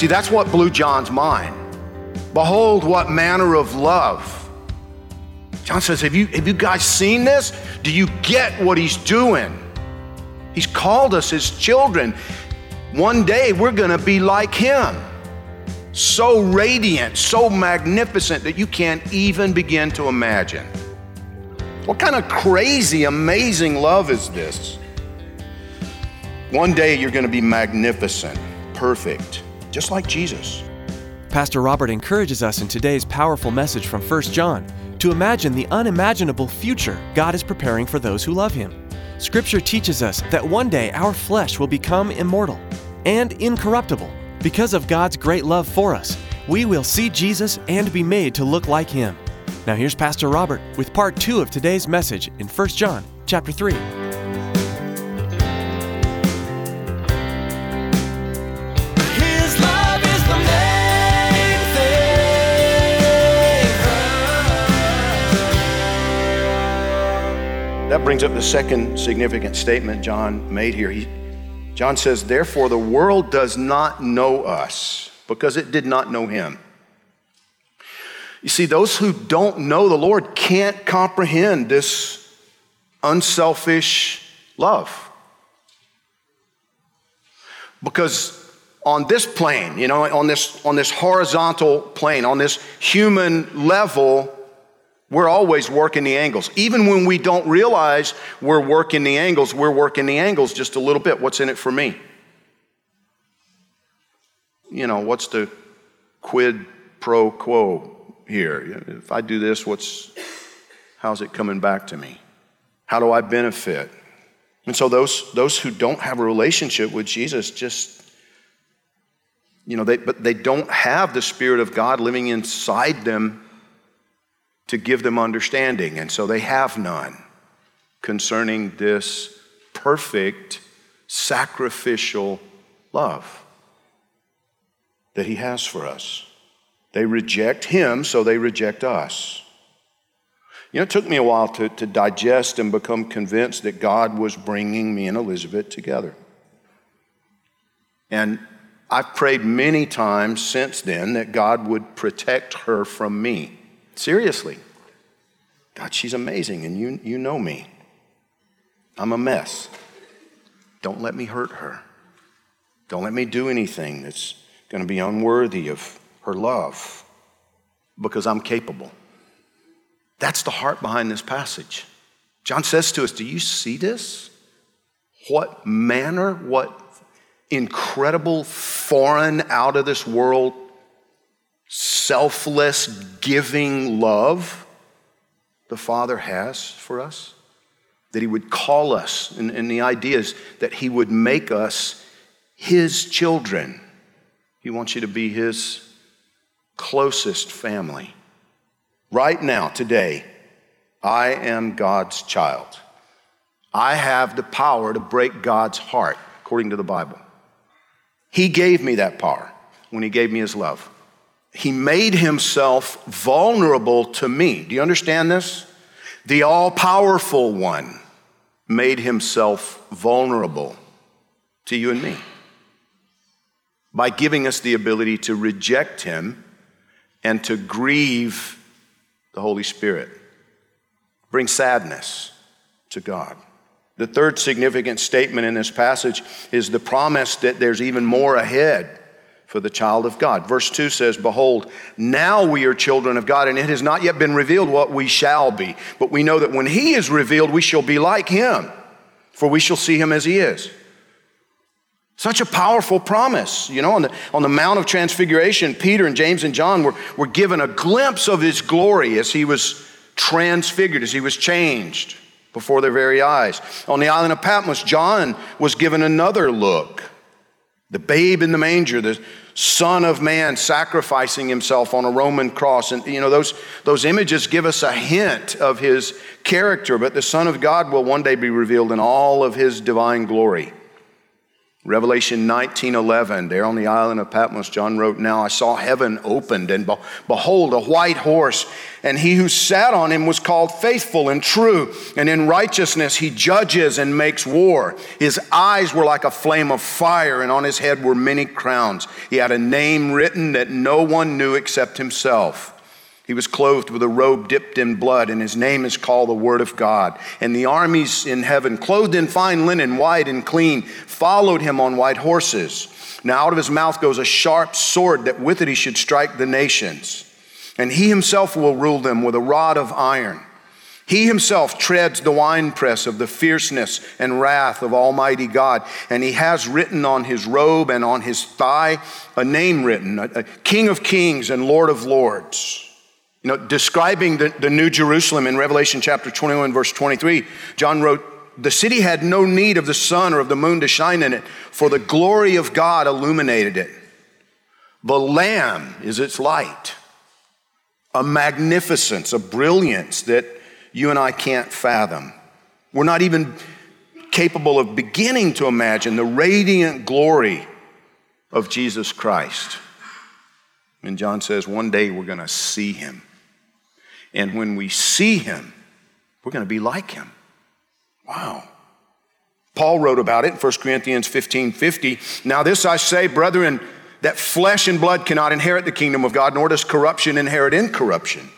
See, that's what blew John's mind. Behold, what manner of love. John says, have you, have you guys seen this? Do you get what he's doing? He's called us his children. One day we're going to be like him. So radiant, so magnificent that you can't even begin to imagine. What kind of crazy, amazing love is this? One day you're going to be magnificent, perfect, just like Jesus. Pastor Robert encourages us in today's powerful message from 1 John to imagine the unimaginable future God is preparing for those who love Him. Scripture teaches us that one day our flesh will become immortal and incorruptible. Because of God's great love for us, we will see Jesus and be made to look like Him. Now here's Pastor Robert with part 2 of today's message in 1 John chapter 3. Brings up the second significant statement John made here. He, John says, Therefore, the world does not know us because it did not know him. You see, those who don't know the Lord can't comprehend this unselfish love. Because on this plane, you know, on this, on this horizontal plane, on this human level, we're always working the angles. Even when we don't realize we're working the angles, we're working the angles just a little bit. What's in it for me? You know, what's the quid pro quo here? If I do this, what's how's it coming back to me? How do I benefit? And so those those who don't have a relationship with Jesus just you know, they but they don't have the spirit of God living inside them to give them understanding. And so they have none concerning this perfect sacrificial love that He has for us. They reject Him, so they reject us. You know, it took me a while to, to digest and become convinced that God was bringing me and Elizabeth together. And I've prayed many times since then that God would protect her from me. Seriously. God, she's amazing, and you, you know me. I'm a mess. Don't let me hurt her. Don't let me do anything that's going to be unworthy of her love because I'm capable. That's the heart behind this passage. John says to us, Do you see this? What manner, what incredible, foreign, out of this world, selfless, giving love the Father has for us? That He would call us, and, and the idea is that He would make us His children. He wants you to be His closest family. Right now, today, I am God's child. I have the power to break God's heart, according to the Bible. He gave me that power when He gave me His love. He made Himself vulnerable to me. Do you understand this? The all powerful one made Himself vulnerable to you and me by giving us the ability to reject Him and to grieve the Holy Spirit, bring sadness to God. The third significant statement in this passage is the promise that there's even more ahead for the child of God. Verse 2 says, Behold, now we are children of God, and it has not yet been revealed what we shall be. But we know that when He is revealed, we shall be like Him, for we shall see Him as He is. Such a powerful promise. You know, on the, on the Mount of Transfiguration, Peter and James and John were, were given a glimpse of his glory as he was transfigured, as he was changed before their very eyes. On the island of Patmos, John was given another look. The babe in the manger, the Son of Man sacrificing himself on a Roman cross. And, you know, those, those images give us a hint of his character, but the Son of God will one day be revealed in all of his divine glory. Revelation 19:11 there on the island of Patmos John wrote now I saw heaven opened and behold a white horse and he who sat on him was called faithful and true and in righteousness he judges and makes war. His eyes were like a flame of fire and on his head were many crowns. He had a name written that no one knew except himself he was clothed with a robe dipped in blood, and his name is called the Word of God. And the armies in heaven, clothed in fine linen, white and clean, followed him on white horses. Now out of his mouth goes a sharp sword, that with it he should strike the nations. And he himself will rule them with a rod of iron. He himself treads the winepress of the fierceness and wrath of Almighty God. And he has written on his robe and on his thigh a name written, a, a King of Kings and Lord of Lords. You know, describing the, the New Jerusalem in Revelation chapter 21, verse 23, John wrote, The city had no need of the sun or of the moon to shine in it, for the glory of God illuminated it. The Lamb is its light, a magnificence, a brilliance that you and I can't fathom. We're not even capable of beginning to imagine the radiant glory of Jesus Christ. And John says, one day we're going to see him. And when we see him, we're going to be like him. Wow. Paul wrote about it in 1 Corinthians 15 50. Now, this I say, brethren, that flesh and blood cannot inherit the kingdom of God, nor does corruption inherit incorruption.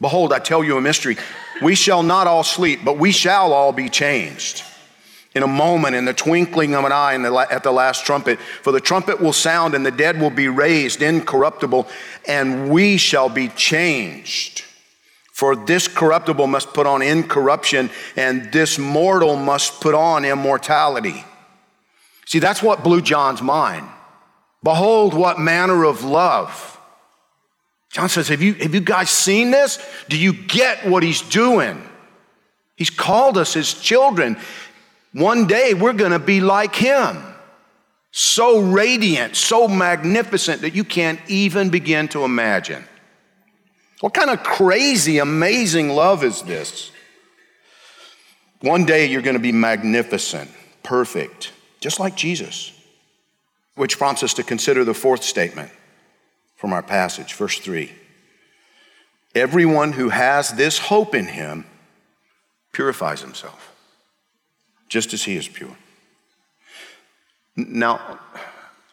Behold, I tell you a mystery. We shall not all sleep, but we shall all be changed. In a moment, in the twinkling of an eye, at the last trumpet. For the trumpet will sound, and the dead will be raised incorruptible, and we shall be changed. For this corruptible must put on incorruption, and this mortal must put on immortality. See, that's what blew John's mind. Behold, what manner of love. John says, Have you, have you guys seen this? Do you get what he's doing? He's called us his children. One day we're going to be like him. So radiant, so magnificent that you can't even begin to imagine. What kind of crazy, amazing love is this? One day you're going to be magnificent, perfect, just like Jesus. Which prompts us to consider the fourth statement from our passage, verse 3. Everyone who has this hope in him purifies himself, just as he is pure. Now,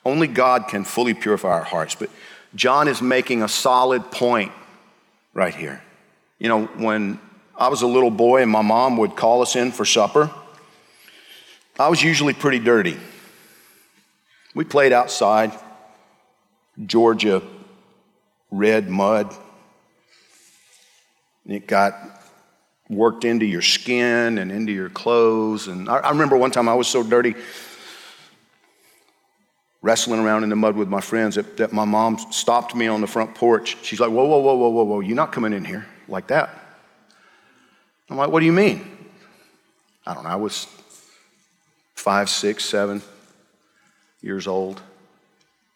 only God can fully purify our hearts, but John is making a solid point right here. You know, when I was a little boy and my mom would call us in for supper, I was usually pretty dirty. We played outside, Georgia red mud. It got worked into your skin and into your clothes. And I, remember one time I was so dirty, wrestling around in the mud with my friends that, that my mom stopped me on the front porch. She's like, Whoa, whoa, whoa, whoa, whoa, whoa, you're not coming in here like that. I'm like, What do you mean? I don't know. I was five, six, seven years old.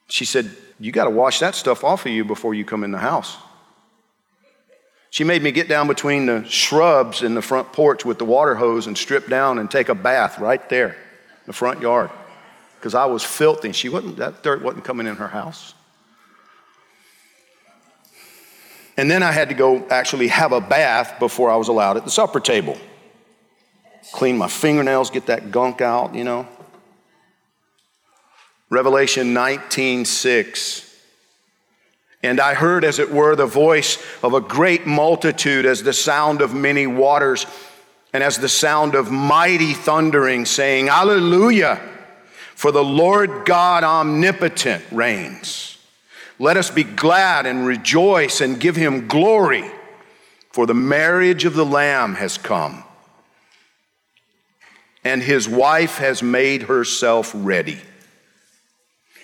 She said, You got to wash that stuff off of you before you come in the house. She made me get down between the shrubs in the front porch with the water hose and strip down and take a bath right there in the front yard because I was filthy. She wasn't, that dirt wasn't coming in her house. And then I had to go actually have a bath before I was allowed at the supper table. Clean my fingernails, get that gunk out, you know. Revelation 19 6. And I heard, as it were, the voice of a great multitude, as the sound of many waters, and as the sound of mighty thundering, saying, Alleluia! For the Lord God omnipotent reigns. Let us be glad and rejoice and give him glory, for the marriage of the Lamb has come, and his wife has made herself ready.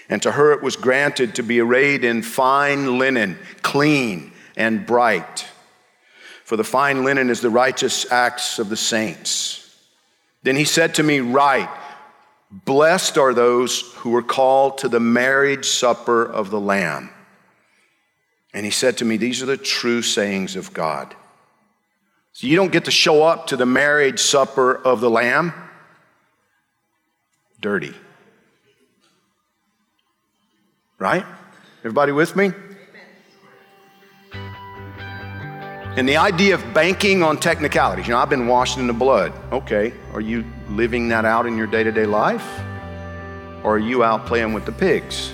And to her it was granted to be arrayed in fine linen, clean and bright. For the fine linen is the righteous acts of the saints. Then he said to me, Write, blessed are those who are called to the marriage supper of the Lamb. And he said to me, These are the true sayings of God. So you don't get to show up to the marriage supper of the Lamb dirty. Right? Everybody with me? And the idea of banking on technicalities, you know, I've been washed in the blood. Okay, are you living that out in your day to day life? Or are you out playing with the pigs?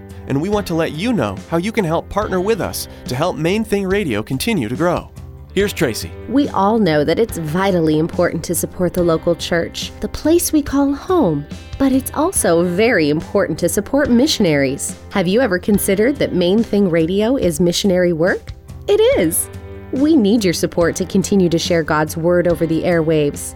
and we want to let you know how you can help partner with us to help Main Thing Radio continue to grow. Here's Tracy. We all know that it's vitally important to support the local church, the place we call home. But it's also very important to support missionaries. Have you ever considered that Main Thing Radio is missionary work? It is. We need your support to continue to share God's Word over the airwaves.